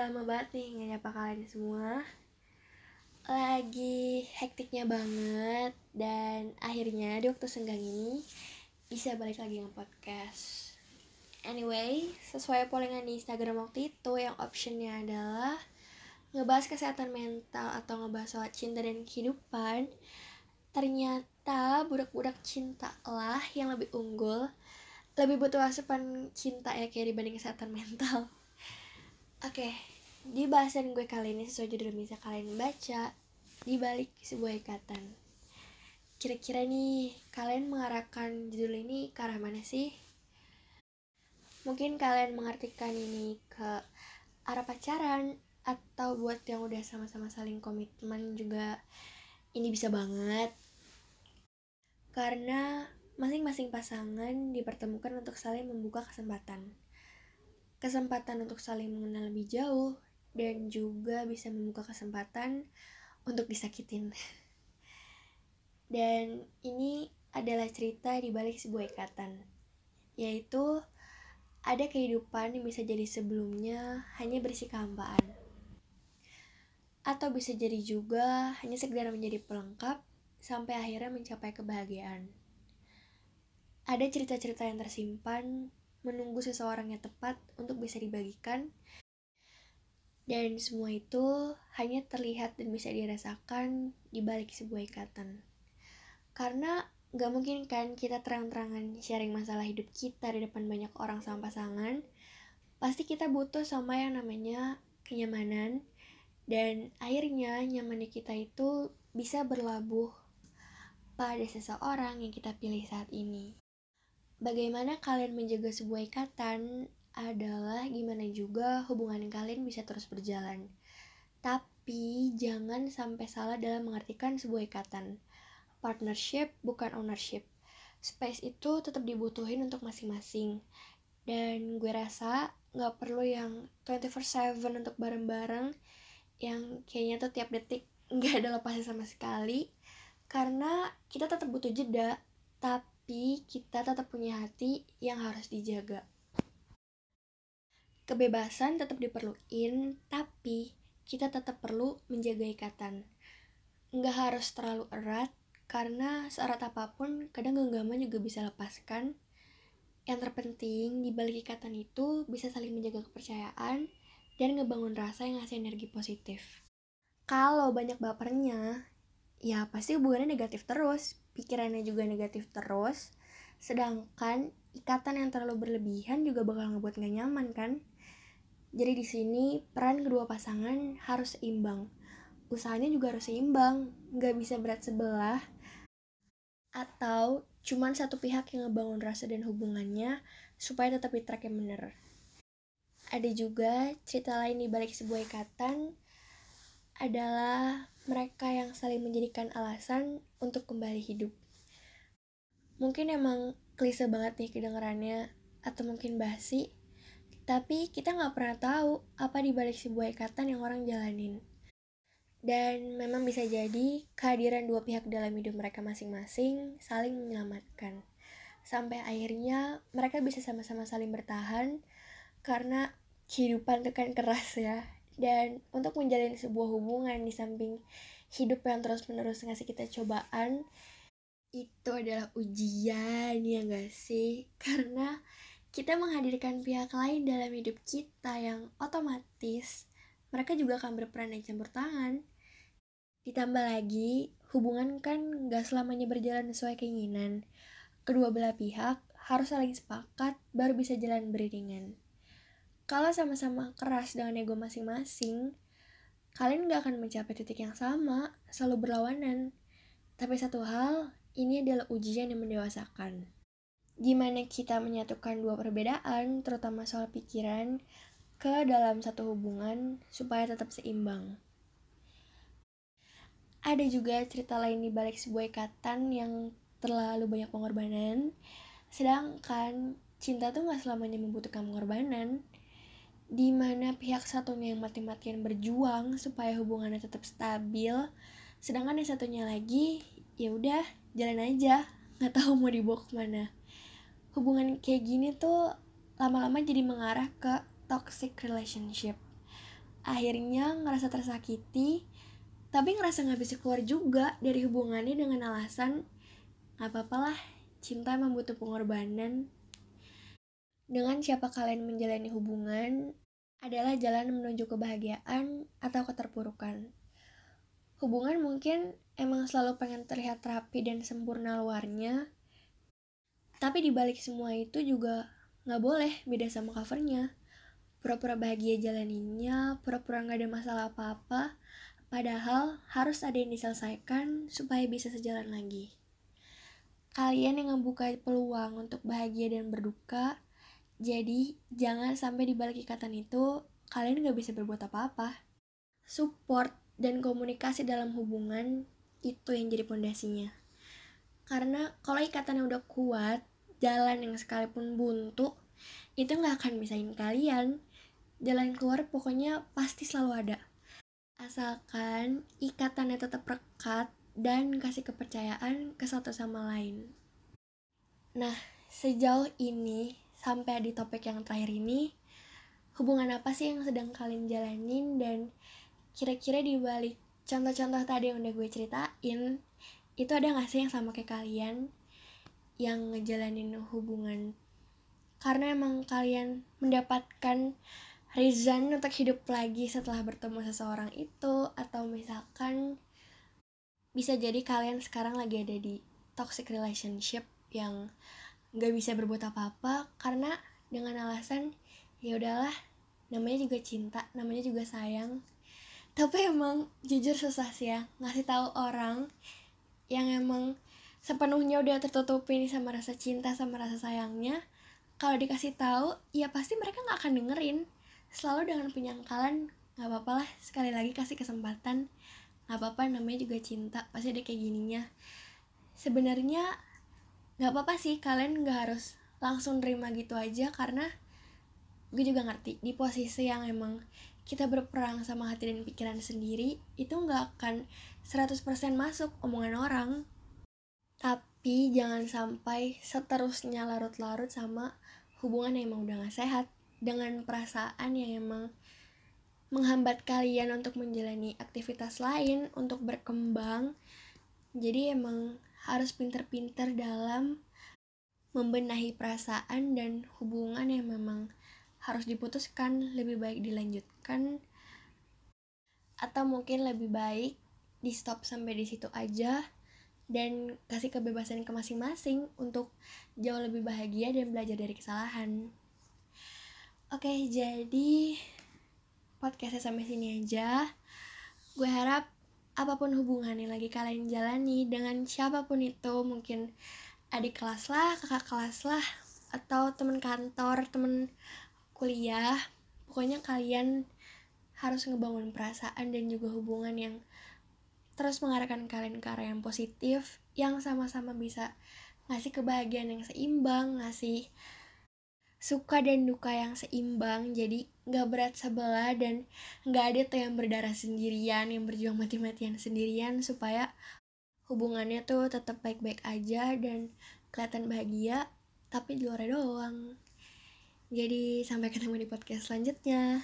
lama banget nih nggak nyapa kalian semua. Lagi hektiknya banget Dan akhirnya di waktu senggang ini Bisa balik lagi nge-podcast. Anyway, sesuai pollingan di Instagram waktu itu Yang optionnya adalah Ngebahas kesehatan mental Atau ngebahas soal cinta dan kehidupan Ternyata budak-budak cinta lah yang lebih unggul Lebih butuh asupan cinta ya kayak dibanding kesehatan mental. Oke, di bahasan gue kali ini sesuai judul bisa kalian baca di balik sebuah ikatan. Kira-kira nih, kalian mengarahkan judul ini ke arah mana sih? Mungkin kalian mengartikan ini ke arah pacaran atau buat yang udah sama-sama saling komitmen juga ini bisa banget. Karena masing-masing pasangan dipertemukan untuk saling membuka kesempatan kesempatan untuk saling mengenal lebih jauh, dan juga bisa membuka kesempatan untuk disakitin. Dan ini adalah cerita di balik sebuah ikatan, yaitu ada kehidupan yang bisa jadi sebelumnya hanya berisi kehampaan. Atau bisa jadi juga hanya sekedar menjadi pelengkap sampai akhirnya mencapai kebahagiaan. Ada cerita-cerita yang tersimpan menunggu seseorang yang tepat untuk bisa dibagikan. Dan semua itu hanya terlihat dan bisa dirasakan di balik sebuah ikatan. Karena gak mungkin kan kita terang-terangan sharing masalah hidup kita di depan banyak orang sama pasangan. Pasti kita butuh sama yang namanya kenyamanan. Dan akhirnya nyamannya kita itu bisa berlabuh pada seseorang yang kita pilih saat ini bagaimana kalian menjaga sebuah ikatan adalah gimana juga hubungan kalian bisa terus berjalan. Tapi jangan sampai salah dalam mengartikan sebuah ikatan. Partnership bukan ownership. Space itu tetap dibutuhin untuk masing-masing. Dan gue rasa gak perlu yang 24-7 untuk bareng-bareng yang kayaknya tuh tiap detik gak ada lepasnya sama sekali. Karena kita tetap butuh jeda. Tapi kita tetap punya hati yang harus dijaga. Kebebasan tetap diperluin, tapi kita tetap perlu menjaga ikatan. Nggak harus terlalu erat, karena seerat apa pun kadang genggaman juga bisa lepaskan. Yang terpenting di balik ikatan itu bisa saling menjaga kepercayaan dan ngebangun rasa yang ngasih energi positif. Kalau banyak bapernya, ya pasti hubungannya negatif terus pikirannya juga negatif terus sedangkan ikatan yang terlalu berlebihan juga bakal ngebuat gak nyaman kan jadi di sini peran kedua pasangan harus seimbang. Usahanya juga harus seimbang nggak bisa berat sebelah. Atau cuman satu pihak yang ngebangun rasa dan hubungannya supaya tetap di track yang bener. Ada juga cerita lain di balik sebuah ikatan adalah mereka yang saling menjadikan alasan untuk kembali hidup. Mungkin emang klise banget nih kedengarannya atau mungkin basi tapi kita nggak pernah tahu apa di balik sebuah ikatan yang orang jalanin. Dan memang bisa jadi kehadiran dua pihak dalam hidup mereka masing-masing saling menyelamatkan. Sampai akhirnya mereka bisa sama-sama saling bertahan karena kehidupan itu kan keras ya. Dan untuk menjalin sebuah hubungan di samping hidup yang terus-menerus ngasih kita cobaan itu adalah ujian ya gak sih? Karena kita menghadirkan pihak lain dalam hidup kita yang otomatis mereka juga akan berperan dan campur tangan. Ditambah lagi hubungan kan gak selamanya berjalan sesuai keinginan. Kedua belah pihak harus saling sepakat baru bisa jalan beriringan. Kalau sama-sama keras dengan ego masing-masing kalian gak akan mencapai titik yang sama selalu berlawanan. Tapi satu hal ini adalah ujian yang mendewasakan. Gimana kita menyatukan dua perbedaan, terutama soal pikiran, ke dalam satu hubungan supaya tetap seimbang. Ada juga cerita lain di balik sebuah ikatan yang terlalu banyak pengorbanan, sedangkan cinta tuh gak selamanya membutuhkan pengorbanan, di mana pihak satunya yang mati-matian berjuang supaya hubungannya tetap stabil, sedangkan yang satunya lagi ya udah jalan aja. Nggak tahu mau dibawa ke mana hubungan kayak gini tuh lama-lama jadi mengarah ke toxic relationship akhirnya ngerasa tersakiti tapi ngerasa nggak bisa keluar juga dari hubungannya dengan alasan nggak apa-apa lah cinta emang butuh pengorbanan dengan siapa kalian menjalani hubungan adalah jalan menuju kebahagiaan atau keterpurukan. Hubungan mungkin emang selalu pengen terlihat rapi dan sempurna luarnya, tapi dibalik semua itu juga nggak boleh beda sama covernya. Pura-pura bahagia jalaninnya, pura-pura nggak ada masalah apa-apa, padahal harus ada yang diselesaikan supaya bisa sejalan lagi. Kalian yang membuka peluang untuk bahagia dan berduka, jadi, jangan sampai di balik ikatan itu, kalian gak bisa berbuat apa-apa. Support dan komunikasi dalam hubungan itu yang jadi pondasinya. Karena kalau ikatannya udah kuat, jalan yang sekalipun buntu, itu gak akan misahin kalian. Jalan keluar pokoknya pasti selalu ada. Asalkan ikatannya tetap rekat dan kasih kepercayaan ke satu sama lain. Nah, sejauh ini sampai di topik yang terakhir ini hubungan apa sih yang sedang kalian jalanin dan kira-kira di balik contoh-contoh tadi yang udah gue ceritain itu ada gak sih yang sama kayak kalian yang ngejalanin hubungan. Karena emang kalian mendapatkan reason untuk hidup lagi setelah bertemu seseorang itu atau misalkan bisa jadi kalian sekarang lagi ada di toxic relationship yang nggak bisa berbuat apa-apa karena dengan alasan ya udahlah namanya juga cinta namanya juga sayang. Tapi emang jujur susah sih ya ngasih tahu orang yang emang sepenuhnya udah tertutupi nih sama rasa cinta sama rasa sayangnya kalau dikasih tahu ya pasti mereka nggak akan dengerin. Selalu dengan penyangkalan nggak apa-apa lah sekali lagi kasih kesempatan. Nggak apa-apa namanya juga cinta pasti ada kayak gininya. Sebenarnya nggak apa-apa sih kalian nggak harus langsung nerima gitu aja karena gue juga ngerti di posisi yang emang kita berperang sama hati dan pikiran sendiri itu nggak akan 100% masuk omongan orang tapi jangan sampai seterusnya larut-larut sama hubungan yang emang udah gak sehat. Dengan perasaan yang emang menghambat kalian untuk menjalani aktivitas lain untuk berkembang. Jadi emang harus pinter-pinter dalam membenahi perasaan dan hubungan yang memang harus diputuskan lebih baik dilanjutkan atau mungkin lebih baik di stop sampai di situ aja dan kasih kebebasan ke masing-masing untuk jauh lebih bahagia dan belajar dari kesalahan. Oke, jadi podcastnya sampai sini aja. Gue harap apa pun hubungan yang lagi kalian jalani dengan siapa pun itu mungkin adik kelas lah kakak kelas lah atau teman kantor teman kuliah pokoknya kalian harus ngebangun perasaan dan juga hubungan yang terus mengarahkan kalian ke arah yang positif yang sama-sama bisa ngasih kebahagiaan yang seimbang ngasih suka dan duka yang seimbang. Jadi nggak berat sebelah dan nggak ada tuh yang berdarah sendirian yang berjuang mati-matian sendirian supaya hubungannya tuh tetap baik-baik aja dan kelihatan bahagia tapi di luar doang. Jadi sampai ketemu di podcast selanjutnya